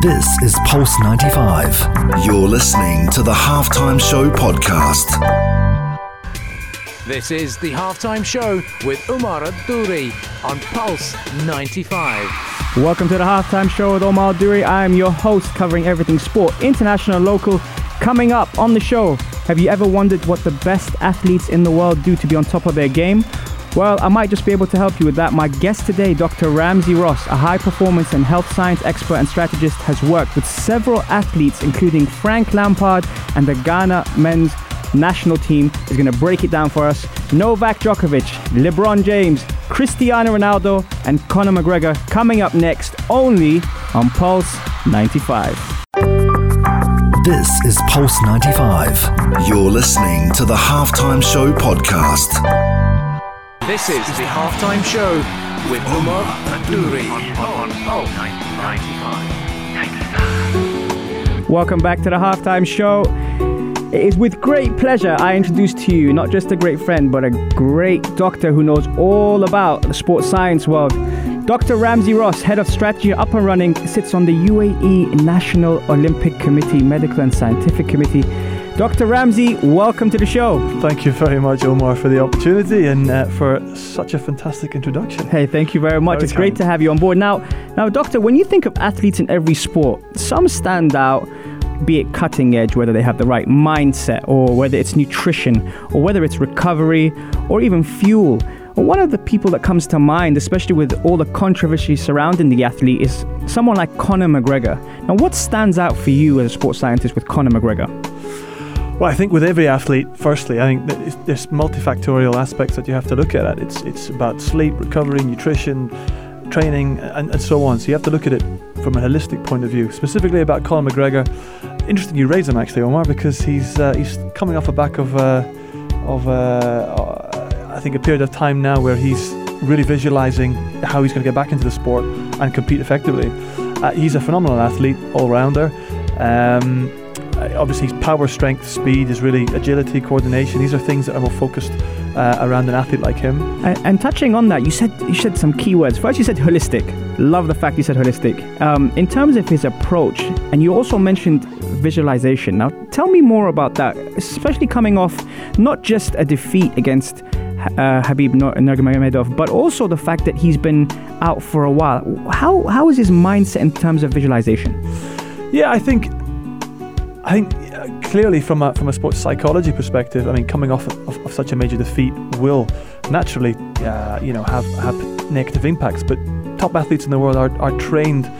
This is Pulse 95. You're listening to the Halftime Show podcast. This is the halftime show with Umar Duri on Pulse 95. Welcome to the halftime show with Omar Duri. I am your host covering everything sport, international, local. Coming up on the show, have you ever wondered what the best athletes in the world do to be on top of their game? Well, I might just be able to help you with that. My guest today, Dr. Ramzy Ross, a high performance and health science expert and strategist, has worked with several athletes, including Frank Lampard and the Ghana men's national team, is going to break it down for us. Novak Djokovic, LeBron James, Cristiano Ronaldo, and Conor McGregor coming up next only on Pulse 95. This is Pulse 95. You're listening to the Halftime Show podcast. This is the halftime show with Umar Duri on Pulse 95. Welcome back to the halftime show. It is with great pleasure I introduce to you not just a great friend, but a great doctor who knows all about the sports science world. Dr. Ramzy Ross, head of strategy UpAndRunning, sits on the UAE National Olympic Committee Medical and Scientific Committee. Dr. Ramzy, welcome to the show. Thank you very much, Omar, for the opportunity and uh, for such a fantastic introduction. Hey, thank you very much. Very it's great to have you on board. Now, now, Doctor, when you think of athletes in every sport, some stand out, be it cutting edge, whether they have the right mindset, or whether it's nutrition, or whether it's recovery, or even fuel. One of the people that comes to mind, especially with all the controversy surrounding the athlete, is someone like Conor McGregor. Now, what stands out for you as a sports scientist with Conor McGregor? Well, I think with every athlete, firstly, I think there's multifactorial aspects that you have to look at. It's it's about sleep, recovery, nutrition, training, and, and so on. So you have to look at it from a holistic point of view. Specifically about Conor McGregor, interesting you raise him actually, Omar, because he's uh, he's coming off the back of uh, of uh, uh, I think a period of time now where he's really visualizing how he's going to get back into the sport and compete effectively. Uh, he's a phenomenal athlete, all rounder. Um, obviously, his power, strength, speed is really agility, coordination. These are things that are more focused uh, around an athlete like him. And, and touching on that, you said you said some key words. First, you said holistic. Love the fact you said holistic. Um, in terms of his approach, and you also mentioned visualization. Now, tell me more about that, especially coming off not just a defeat against uh, Khabib Nur- Nurmagomedov, but also the fact that he's been out for a while. How how is his mindset in terms of visualization? Yeah, I think, I think uh, clearly from a from a sports psychology perspective, I mean, coming off of, of such a major defeat will naturally, uh, you know, have have negative impacts. But top athletes in the world are are trained.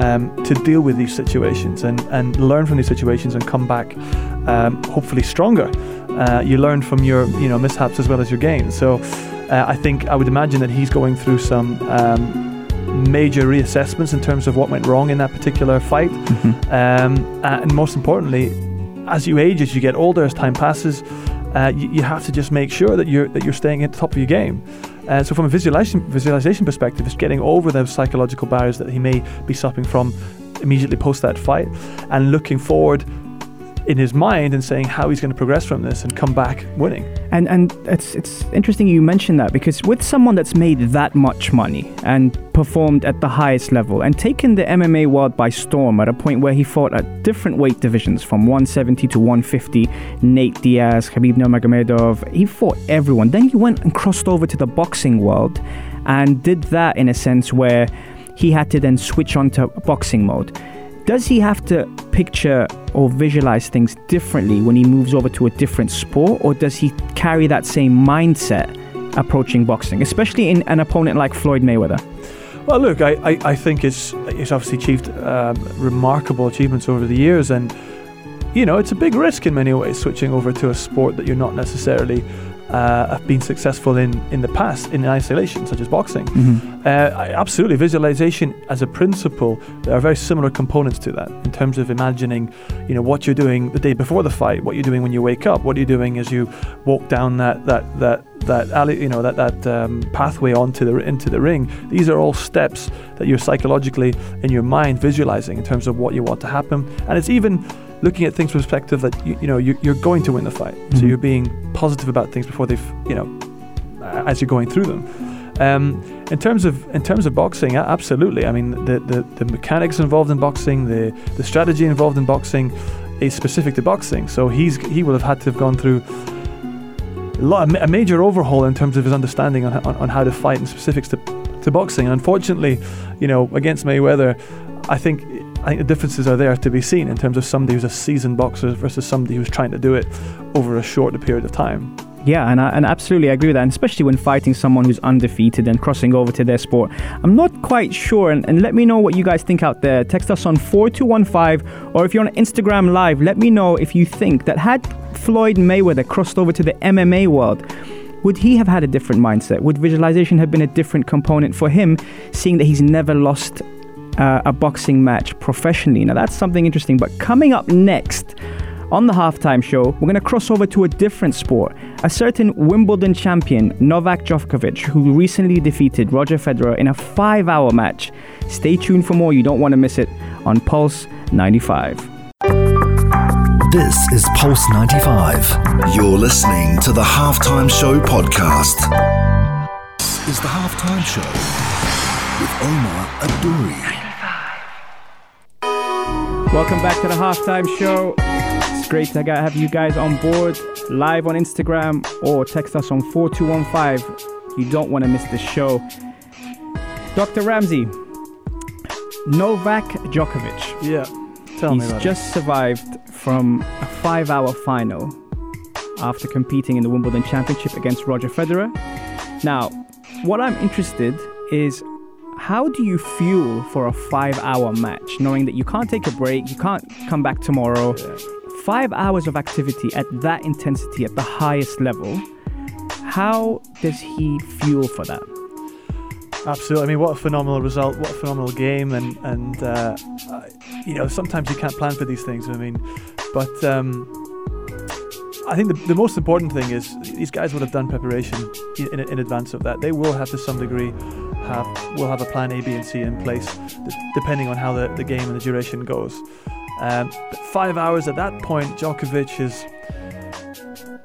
Um, to deal with these situations and, and learn from these situations and come back um, hopefully stronger. Uh, you learn from your you know mishaps as well as your gains. So uh, I think I would imagine that he's going through some um, major reassessments in terms of what went wrong in that particular fight. Um, and most importantly, as you age, as you get older, as time passes, uh, you, you have to just make sure that you're that you're staying at the top of your game. Uh, so from a visualization visualization perspective, it's getting over those psychological barriers that he may be suffering from immediately post that fight, and looking forward in his mind and saying how he's going to progress from this and come back winning. And and it's it's interesting you mentioned that because with someone that's made that much money and performed at the highest level and taken the MMA world by storm at a point where he fought at different weight divisions from 170 to 150, Nate Diaz, Khabib Nurmagomedov, he fought everyone. Then he went and crossed over to the boxing world and did that in a sense where he had to then switch on to boxing mode. Does he have to picture or visualize things differently when he moves over to a different sport, or does he carry that same mindset approaching boxing, especially in an opponent like Floyd Mayweather? Well, look, I, I, I think it's it's obviously achieved um, remarkable achievements over the years, and you know it's a big risk in many ways switching over to a sport that you're not necessarily uh, have been successful in in the past in isolation, such as boxing. Uh, absolutely, visualization as a principle, there are very similar components to that in terms of imagining, you know, what you're doing the day before the fight, what you're doing when you wake up, what you're doing as you walk down that that that that alley, you know, that that um, pathway onto the into the ring. These are all steps that you're psychologically in your mind visualizing in terms of what you want to happen, and it's even looking at things from perspective that you, you know you, you're going to win the fight. So Mhm. you're being positive about things before they've you know as you're going through them. Um, in terms of in terms of boxing, absolutely. I mean, the, the, the mechanics involved in boxing, the the strategy involved in boxing, is specific to boxing. So he's he will have had to have gone through a, lot, a major overhaul in terms of his understanding on, on, on how to fight and specifics to to boxing. And unfortunately, you know, against Mayweather, I think I think the differences are there to be seen in terms of somebody who's a seasoned boxer versus somebody who's trying to do it over a short period of time. Yeah, and, I, and absolutely agree with that, and especially when fighting someone who's undefeated and crossing over to their sport. I'm not quite sure, and, and let me know what you guys think out there. Text us on 4215, or if you're on Instagram Live, let me know if you think that had Floyd Mayweather crossed over to the MMA world, would he have had a different mindset? Would visualization have been a different component for him, seeing that he's never lost uh, a boxing match professionally? Now, that's something interesting. But coming up next, on the halftime show, we're going to cross over to a different sport. A certain Wimbledon champion, Novak Djokovic, who recently defeated Roger Federer in a five hour match. Stay tuned for more, you don't want to miss it on Pulse 95. This is Pulse 95. You're listening to the Halftime Show podcast. This is the Halftime Show with Omar Adouri. Welcome back to the Halftime Show It's great to have you guys on board live on Instagram or text us on 4215. You don't want to miss this show. Dr. Ramzy, Novak Djokovic. Yeah, tell He's me about just it. survived from a five hour final after competing in the Wimbledon Championship against Roger Federer. Now, what I'm interested is how do you fuel for a five hour match knowing that you can't take a break, you can't come back tomorrow? Five hours of activity at that intensity at the highest level, how does he fuel for that? Absolutely. I mean, what a phenomenal result! What a phenomenal game! And and uh, you know, sometimes you can't plan for these things. I mean, but um, I think the, the most important thing is these guys would have done preparation in, in advance of that. They will have to some degree have will have a plan A, B, and C in place, depending on how the, the game and the duration goes. Um, five hours at that point, Djokovic has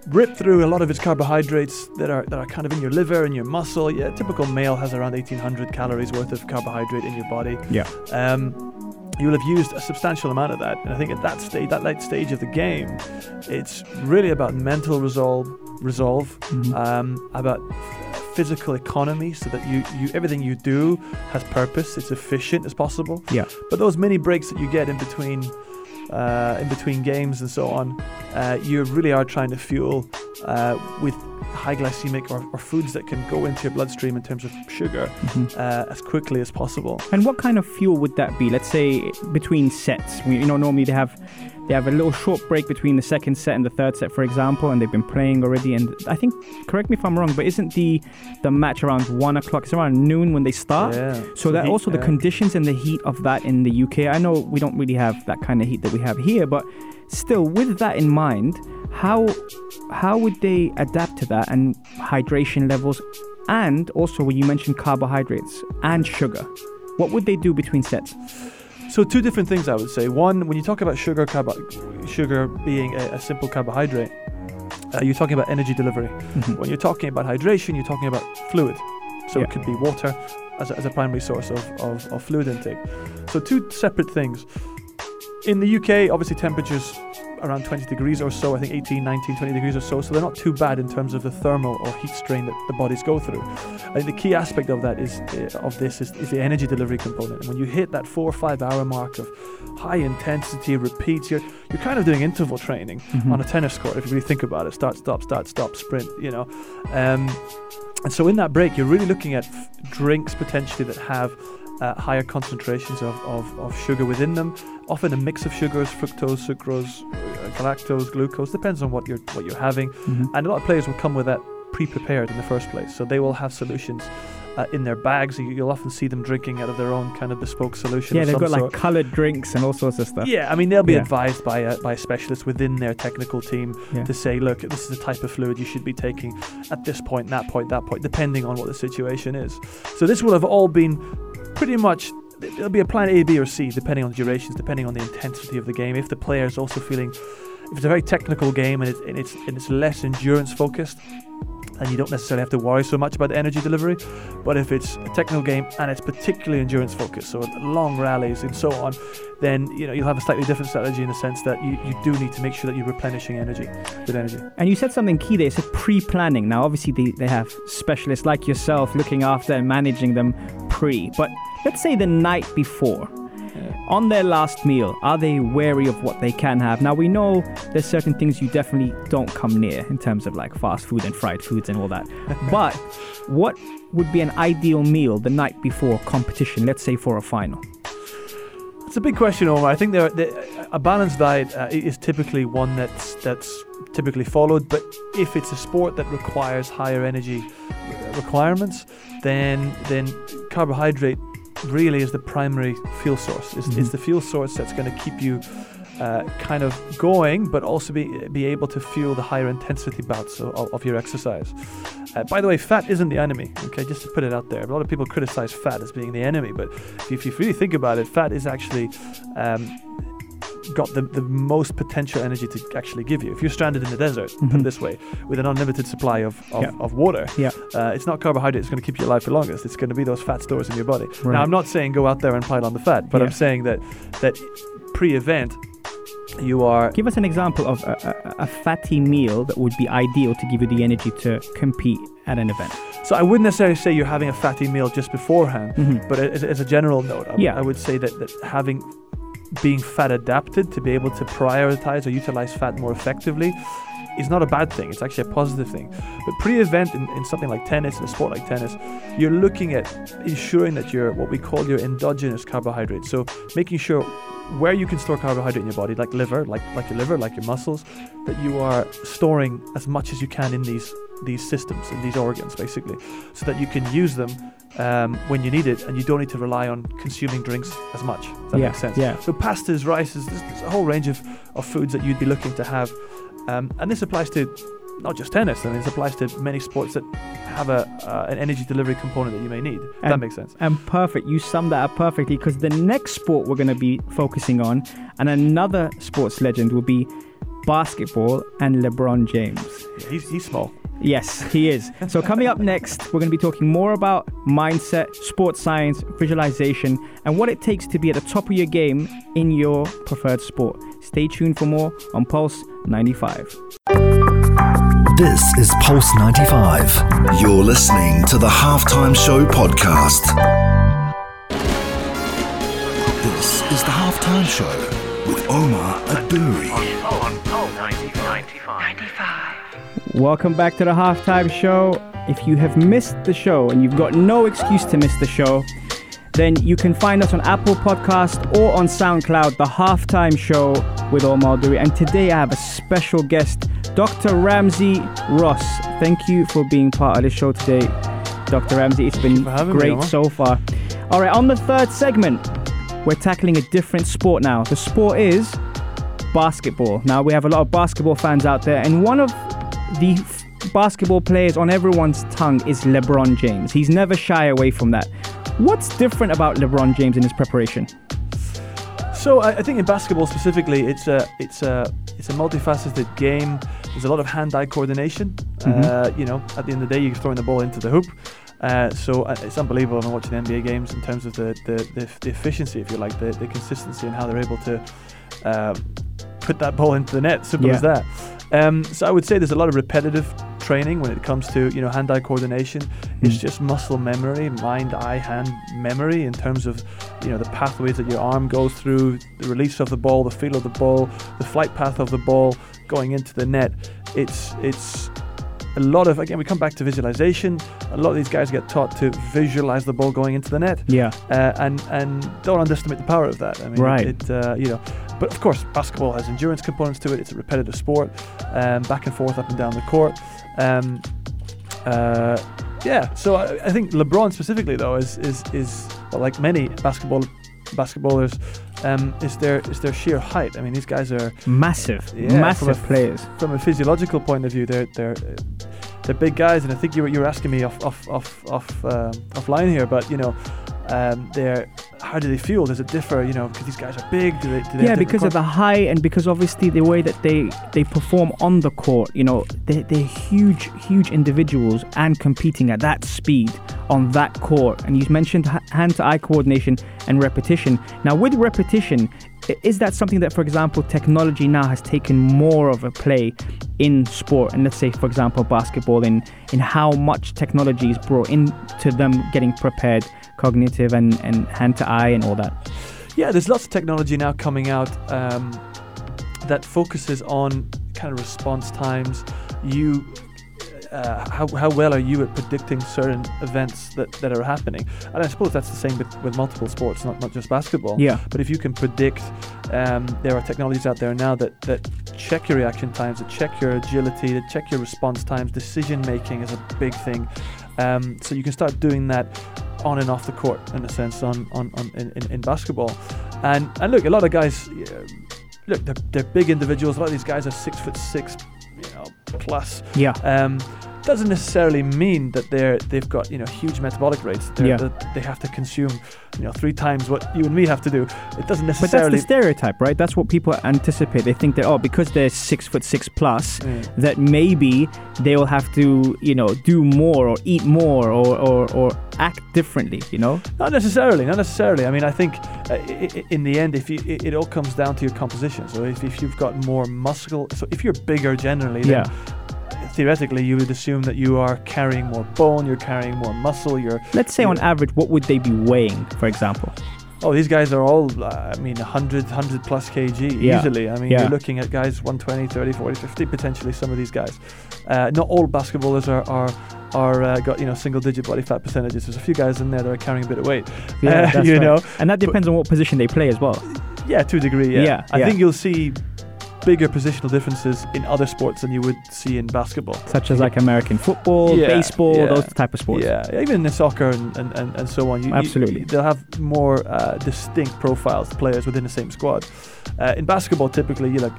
ripped through a lot of his carbohydrates that are that are kind of in your liver and your muscle. Yeah, typical male has around 1,800 calories worth of carbohydrate in your body. Yeah. Um, you will have used a substantial amount of that, and I think at that stage, that late stage of the game, it's really about mental resolve, resolve, mm-hmm. um, about physical economy so that you, you everything you do has purpose it's efficient as possible. Yeah. But those mini breaks that you get in between uh, in between games and so on uh, you really are trying to fuel uh, with high glycemic or, or, foods that can go into your bloodstream in terms of sugar mm-hmm. Uh, as quickly as possible. And what kind of fuel would that be? Let's say between sets. You know normally they have they have a little short break between the second set and the third set, for example, and they've been playing already. And I think, correct me if I'm wrong, but isn't the the match around one o'clock? It's around noon when they start. Yeah. So, so that heat, also yeah. the conditions and the heat of that in the UK. I know we don't really have that kind of heat that we have here, but still, with that in mind, how how would they adapt to that and hydration levels, and also when you mentioned carbohydrates and sugar, what would they do between sets? So two different things I would say. One, when you talk about sugar, carbo- sugar being a, a simple carbohydrate, uh, you're talking about energy delivery. Mm-hmm. When you're talking about hydration, you're talking about fluid. So yeah. it could be water as a, as a primary source of, of, of fluid intake. So two separate things. In the UK, obviously temperatures around 20 degrees or so, I think 18, 19, 20 degrees or so. So they're not too bad in terms of the thermal or heat strain that the bodies go through. I think the key aspect of that is uh, of this is, is, the energy delivery component. And when you hit that four or five hour mark of high intensity repeats, you're you're kind of doing interval training mm-hmm. on a tennis court if you really think about it. Start, stop, start, stop, sprint. You know. Um, and so in that break, you're really looking at f- drinks potentially that have uh, higher concentrations of, of, of, sugar within them. Often a mix of sugars, fructose, sucrose, galactose, glucose, depends on what you're what you're having. Mm-hmm. And a lot of players will come with that pre-prepared in the first place, so they will have solutions. Uh, in their bags, you'll often see them drinking out of their own kind of bespoke solution. Yeah, they've got sort. like coloured drinks and all sorts of stuff. Yeah, I mean they'll be yeah. advised by a, by a specialist within their technical team yeah. to say, look, this is the type of fluid you should be taking at this point, that point, that point, depending on what the situation is. So this will have all been pretty much there'll be a plan A, B, or C depending on the durations, depending on the intensity of the game. If the player is also feeling, if it's a very technical game and, and it's and it's less endurance focused, and you don't necessarily have to worry so much about the energy delivery. But if it's a technical game and it's particularly endurance focused, so long rallies and so on, then you know you'll have a slightly different strategy in the sense that you, you do need to make sure that you're replenishing energy with energy. And you said something key there. It's a pre-planning. Now, obviously, they, they have specialists like yourself looking after and managing them pre. But let's say the night before, on their last meal, are they wary of what they can have? Now, we know there's certain things you definitely don't come near in terms of like fast food and fried foods and all that. but what would be an ideal meal the night before competition, let's say for a final? It's a big question, Omar. I think there, there a balanced diet uh, is typically one that's that's typically followed. But if it's a sport that requires higher energy requirements, then then carbohydrate really is the primary fuel source. It's, mm-hmm. it's the fuel source that's going to keep you uh, kind of going, but also be be able to fuel the higher intensity bouts of, of your exercise. Uh, by the way, fat isn't the enemy. Okay, just to put it out there. A lot of people criticize fat as being the enemy, but if you really think about it, fat is actually um, got the, the most potential energy to actually give you. If you're stranded in the desert, mm-hmm. put it this way, with an unlimited supply of, of, yeah. of water, yeah. Uh, it's not carbohydrate that's going to keep you alive for longest. It's going to be those fat stores in your body. Right. Now, I'm not saying go out there and pile on the fat, but yeah. I'm saying that that pre-event you are give us an example of a, a, a, fatty meal that would be ideal to give you the energy to compete at an event so i wouldn't necessarily say you're having a fatty meal just beforehand mm-hmm. but as, as, a general note I, yeah. I would say that, that having being fat adapted to be able to prioritize or utilize fat more effectively is not a bad thing. It's actually a positive thing. But pre-event in, in something like tennis, in a sport like tennis, you're looking at ensuring that you're what we call your endogenous carbohydrates. So making sure where you can store carbohydrate in your body, like liver, like like your liver, like your muscles, that you are storing as much as you can in these these systems, in these organs, basically, so that you can use them um, when you need it, and you don't need to rely on consuming drinks as much. that yeah, makes sense. Yeah. So pastas, rices, there's, there's, a whole range of, of foods that you'd be looking to have, um, and this applies to not just tennis. I mean, this applies to many sports that have a uh, an energy delivery component that you may need. And, that makes sense. And perfect. You summed that up perfectly because the next sport we're going to be focusing on, and another sports legend will be basketball and LeBron James. Yeah, he's, he's small. Yes, he is. So, coming up next, we're going to be talking more about mindset, sports science, visualization, and what it takes to be at the top of your game in your preferred sport. Stay tuned for more on Pulse 95. This is Pulse 95. You're listening to the Halftime Show podcast. This is the Halftime Show with Omar Adouri. On, on, 95. Welcome back to the Halftime Show. If you have missed the show and you've got no excuse to miss the show, then you can find us on Apple Podcast or on SoundCloud, The Halftime Show with Omar Adouri. And today I have a special guest, Dr. Ramzy Ross. Thank you for being part of the show today, Dr. Ramzy. It's been great me, so far. All right, on the third segment, we're tackling a different sport now. The sport is basketball. Now, we have a lot of basketball fans out there, and one of the f- basketball players on everyone's tongue is LeBron James. He's never shy away from that. What's different about LeBron James in his preparation? So I, I think in basketball specifically, it's a it's a it's a multifaceted game. There's a lot of hand-eye coordination. Mm-hmm. Uh, you know, at the end of the day, you're throwing the ball into the hoop. Uh, so uh, it's unbelievable when watching NBA games in terms of the, the, the, the, efficiency, if you like, the, the consistency and how they're able to uh, put that ball into the net. Simple yeah. as that. Um, so I would say there's a lot of repetitive training when it comes to you know hand-eye coordination. Mm. It's just muscle memory, mind-eye hand memory in terms of you know the pathways that your arm goes through, the release of the ball, the feel of the ball, the flight path of the ball going into the net. It's it's a lot of again we come back to visualization a lot of these guys get taught to visualize the ball going into the net yeah uh, and and don't underestimate the power of that i mean right it, uh, you know but of course, basketball has endurance components to it. It's a repetitive sport, um, back and forth, up and down the court. Um, uh, yeah, so I, I, think LeBron specifically though is is is well, like many basketball basketballers, um, is their is their sheer height. I mean, these guys are massive, yeah, massive from a, players. From a physiological point of view, they're they're they're big guys, and I think you were you were asking me off off off off uh, offline here, but you know Um, how do they feel? Does it differ? You know, because these guys are big. Do they? Do they yeah, because of the height and because obviously the way that they they perform on the court, you know, they they're huge, huge individuals and competing at that speed on that court. And you mentioned hand-to-eye coordination and repetition. Now, with repetition, is that something that, for example, technology now has taken more of a play in sport? And let's say, for example, basketball, in in how much technology is brought into them getting prepared, cognitive and and hand-to-eye and all that. Yeah, there's lots of technology now coming out um, that focuses on kind of response times. You, uh, how, how well are you at predicting certain events that, that are happening? And I suppose that's the same with, with multiple sports, not, not just basketball. Yeah. But if you can predict, um, there are technologies out there now that, that check your reaction times, that check your agility, that check your response times. Decision making is a big thing. Um, so you can start doing that on and off the court, in a sense, on, on, on in, in, in basketball. And and look, a lot of guys, look, they're, they're big individuals. A lot of these guys are six foot six, you know, plus. Yeah. Um, doesn't necessarily mean that they're they've got you know huge metabolic rates. They're, Yeah. that they have to consume you know three times what you and me have to do. It doesn't necessarily. But that's the stereotype, right? That's what people anticipate. They think that oh, because they're six foot six plus, Mm. that maybe they will have to, you know, do more or eat more or or, or act differently. You know? Not necessarily, not necessarily. I mean, I think uh, in the end, if you, it, it all comes down to your composition. So if, if you've got more muscle, so if you're bigger generally, then theoretically you would assume that you are carrying more bone, you're carrying more muscle. You're Let's say on average, what would they be weighing, for example? oh, these guys are all, uh, I mean, 100, 100 plus kg Yeah. easily. I mean, Yeah. you're looking at guys 120, 30, 40, 50 potentially. Some of these guys. Uh, not all basketballers are are. Are uh, got you know single digit body fat percentages. There's a few guys in there that are carrying a bit of weight. Uh, that's you right. know, and that depends on what position they play as well. Yeah, to a degree. Yeah, Yeah, I yeah. think you'll see bigger positional differences in other sports than you would see in basketball. Such as like American football, Yeah, baseball, yeah. those type of sports. Yeah, even in soccer and, and, and, and so on. You, you- Absolutely. they'll have more uh, distinct profiles, players within the same squad. Uh, in basketball, typically, you like.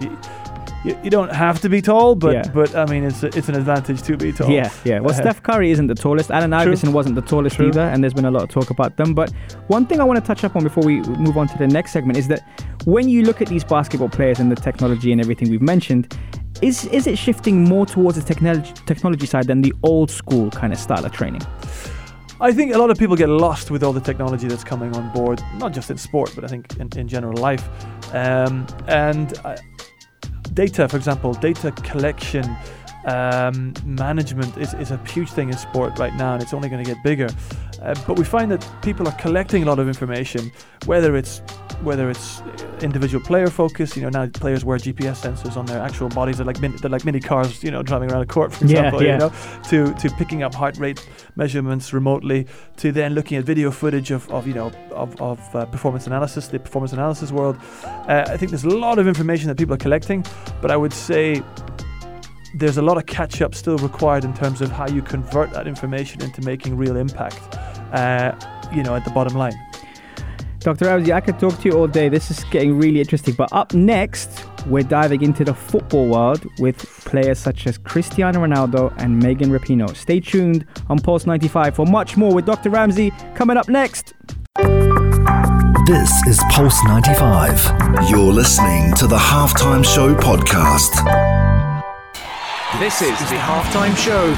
You, you, don't have to be tall, but Yeah. but I mean it's a, it's an advantage to be tall. Yeah, yeah. Well, Steph Curry isn't the tallest. Allen Iverson wasn't the tallest True. either, and there's been a lot of talk about them. But one thing I want to touch up on before we move on to the next segment is that when you look at these basketball players and the technology and everything we've mentioned, is is it shifting more towards the technology technology side than the old school kind of style of training? I think a lot of people get lost with all the technology that's coming on board, not just in sport, but I think in, in general life. Um, and I, data, for example, data collection, um, management is, is a huge thing in sport right now, and it's only going to get bigger. Uh, but we find that people are collecting a lot of information, whether it's whether it's individual player focus, you know, now players wear GPS sensors on their actual bodies. They're like mini, they're like mini cars, you know, driving around a court, for Yeah, example. yeah. You know, to to picking up heart rate measurements remotely, to then looking at video footage of, of you know of, of uh, performance analysis, the performance analysis world. Uh, I think there's a lot of information that people are collecting, but I would say there's a lot of catch up still required in terms of how you convert that information into making real impact. Uh, you know, at the bottom line. Dr. Ramzy, I could talk to you all day. This is getting really interesting. But up next, we're diving into the football world with players such as Cristiano Ronaldo and Megan Rapinoe. Stay tuned on Pulse 95 for much more with Dr. Ramzy coming up next. This is Pulse 95. You're listening to the Halftime Show podcast. This is the halftime show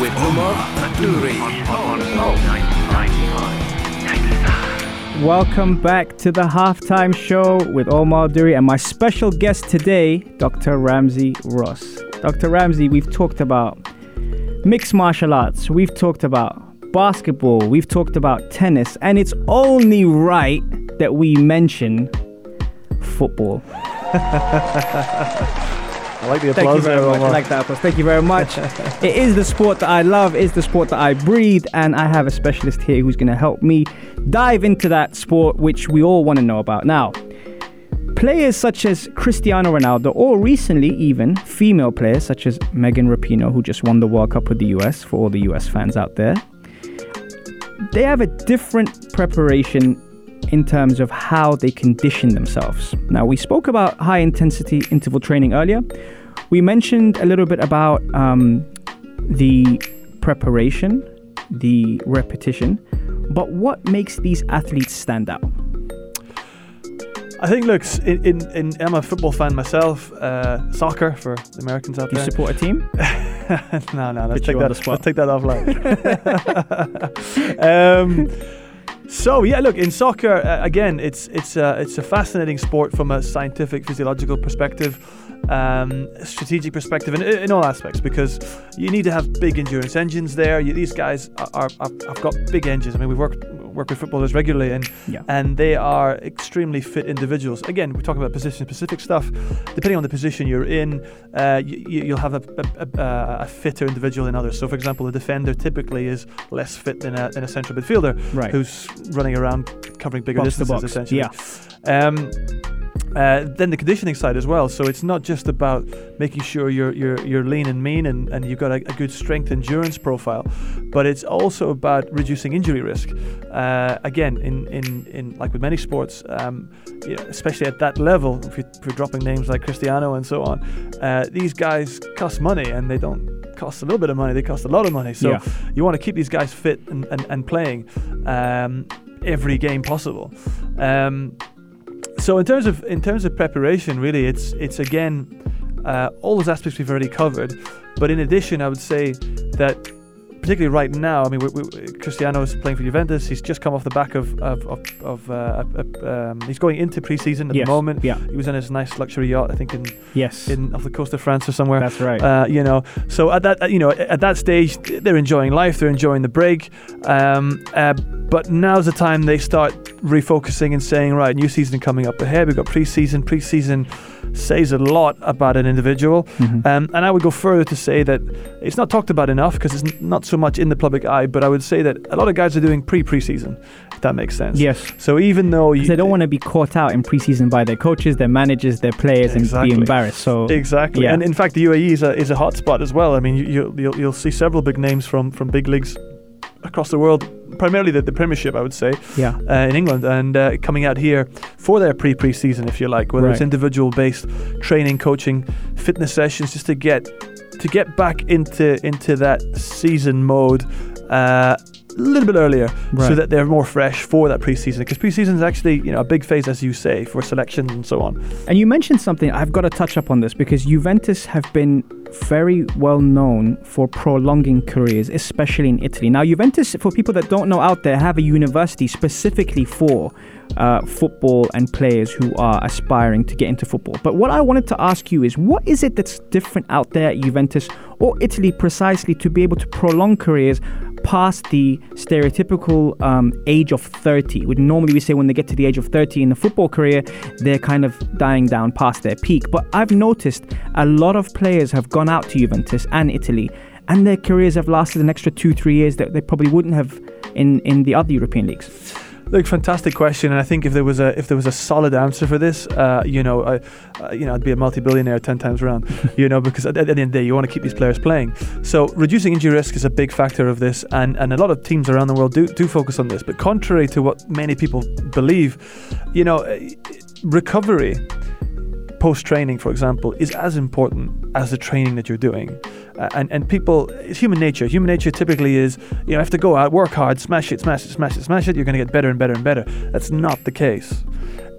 with Omar Adouri on Pulse 95. Welcome back to the halftime show with Omar Duri and my special guest today, Dr. Ramzy Ross. Dr. Ramzy, we've talked about mixed martial arts, we've talked about basketball, we've talked about tennis, and it's only right that we mention football. I like the applause. Thank you very much. I like that applause. Thank you very much. it is the sport that I love, it's the sport that I breathe, and I have a specialist here who's going to help me dive into that sport which we all want to know about. Now, players such as Cristiano Ronaldo, or recently even female players such as Megan Rapinoe, who just won the World Cup with the US, for all the US fans out there, they have a different preparation in terms of how they condition themselves. Now, we spoke about high intensity interval training earlier. We mentioned a little bit about um, the preparation, the repetition. But what makes these athletes stand out? I think, look, in, in, in, I'm a football fan myself. Uh, soccer for the Americans out You there. support a team? no, no, let's take you that. the spot. Let's take that offline. um, so yeah, look in soccer uh, again. It's it's uh, it's a fascinating sport from a scientific, physiological perspective, um, strategic perspective, in, in all aspects. Because you need to have big endurance engines there. You, these guys are, are, are have got big engines. I mean, we work work with footballers regularly, and Yeah. and they are extremely fit individuals. Again, we're talking about position-specific stuff. Depending on the position you're in, uh, you, you'll have a, a, a, a fitter individual than others. So, for example, a defender typically is less fit than a, than a central midfielder Right. who's running around covering bigger Box distances, essentially. Um, uh, then the conditioning side as well. So it's not just about making sure you're you're, you're lean and mean and, and you've got a, a good strength endurance profile, but it's also about reducing injury risk. Uh, again, in, in, in like with many sports, um, you know, especially at that level, if, you, if you're dropping names like Cristiano and so on, uh, these guys cost money and they don't cost a little bit of money; they cost a lot of money. So Yeah. you want to keep these guys fit and, and, and playing um, every game possible. Um, so in terms of in terms of preparation, really, it's it's again uh, all those aspects we've already covered. But in addition, I would say that particularly right now, I mean, we, we, Cristiano is playing for Juventus. He's just come off the back of of, of, of uh, uh, um, he's going into preseason at Yes. the moment. Yeah. He was on his nice luxury yacht, I think, in Yes. in off the coast of France or somewhere. That's right. Uh, you know, so at that, you know, at that stage, they're enjoying life, they're enjoying the break. Um, uh, but now's the time they start refocusing and saying, right, new season coming up ahead. We've got preseason. Preseason says a lot about an individual. Mhm. Um, and I would go further to say that it's not talked about enough because it's not so much in the public eye. But I would say that a lot of guys are doing pre-preseason, if that makes sense. yes. So even though you they don't want to be caught out in preseason by their coaches, their managers, their players, and be embarrassed. So Exactly, Yeah. and in fact, the UAE is a is a hotspot as well. I mean, you, you'll, you'll you'll see several big names from from big leagues across the world, primarily the, the Premiership, I would say, yeah, uh, in England, and uh, coming out here for their pre pre season, if you like, whether it's individual based training, coaching, fitness sessions, just to get to get back into into that season mode. Uh, a little bit earlier, so that they're more fresh for that preseason. Because preseason is actually, you know, a big phase, as you say, for selection and so on. And you mentioned something, I've got to touch up on this because Juventus have been very well known for prolonging careers, especially in Italy. Now, Juventus, for people that don't know out there, have a university specifically for uh, football and players who are aspiring to get into football. But what I wanted to ask you is what is it that's different out there at Juventus or Italy precisely to be able to prolong careers past the stereotypical um, age of 30. Would normally we say when they get to the age of 30 in the football career, they're kind of dying down past their peak. But I've noticed a lot of players have gone out to Juventus and Italy, and their careers have lasted an extra two, three years that they probably wouldn't have in, in the other European leagues. Look, fantastic question, and I think if there was a if there was a solid answer for this, uh, you know, I, uh, you know, I'd be a multi-billionaire ten times around, you know, because at, at the end of the day, you want to keep these players playing. So reducing injury risk is a big factor of this, and, and a lot of teams around the world do do focus on this. But contrary to what many people believe, you know, recovery post training, for example, is as important as the training that you're doing. Uh, and and people, it's human nature. Human nature typically is, you know, have to go out, work hard, smash it, smash it, smash it, smash it. You're going to get better and better and better. That's not the case.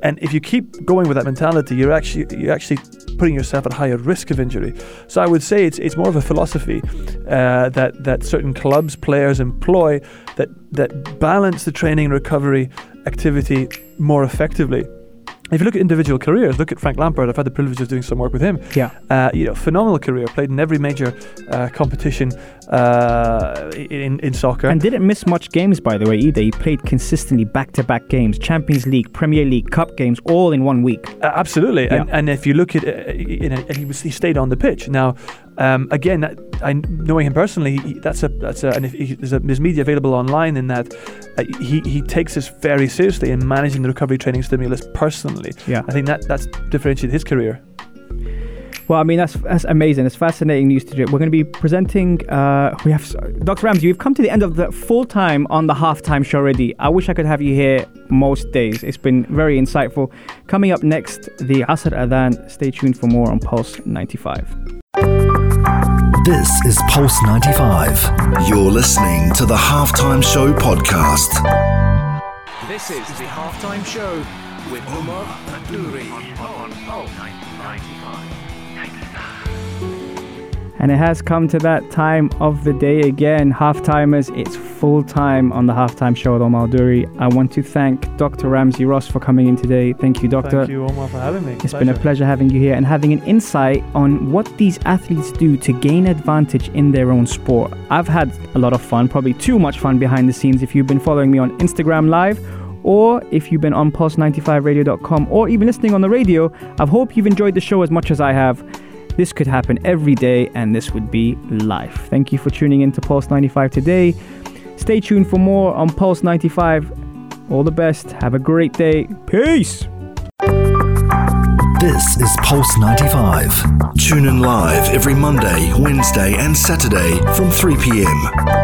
And if you keep going with that mentality, you're actually you're actually putting yourself at higher risk of injury. So I would say it's it's more of a philosophy uh, that that certain clubs, players employ that that balance the training and recovery activity more effectively. If you look at individual careers, look at Frank Lampard. I've had the privilege of doing some work with him. Yeah. Uh, you know, phenomenal career. Played in every major uh, competition uh, in in soccer. And didn't miss much games, by the way, either. He played consistently back to back games Champions League, Premier League, Cup games, all in one week. Uh, absolutely, and, Yeah. and if you look at, uh, you know, he was he stayed on the pitch. Now, um, again, that- I knowing him personally, he, that's a that's a and if he, there's, a, there's media available online in that uh, he he takes this very seriously in managing the recovery training stimulus personally. Yeah. I think that that's differentiated his career. Well, I mean that's that's amazing. It's fascinating news to do. We're going to be presenting. Uh, we have Dr. Ramzy. We've come to the end of the full time on the halftime show already. I wish I could have you here most days. It's been very insightful. Coming up next, the Asr Adhan. Stay tuned for more on Pulse 95. This is Pulse 95. You're listening to the Halftime Show podcast. This is the halftime show with Omar Adouri on Pulse 95. And it has come to that time of the day again. Halftimers, it's full time on the halftime show with Omar Duri. I want to thank Dr. Ramzy Ross for coming in today. Thank you, Doctor. Thank you, Omar, for having me. It's been a pleasure having you here and having an insight on what these athletes do to gain advantage in their own sport. I've had a lot of fun, probably too much fun behind the scenes. If you've been following me on Instagram Live, or if you've been on pulse95radio.com or even listening on the radio, I hope you've enjoyed the show as much as I have. This could happen every day, and this would be life. Thank you for tuning in to Pulse 95 today. Stay tuned for more on Pulse 95. All the best. Have a great day. Peace. This is Pulse 95. Tune in live every Monday, Wednesday, and Saturday from 3 p.m.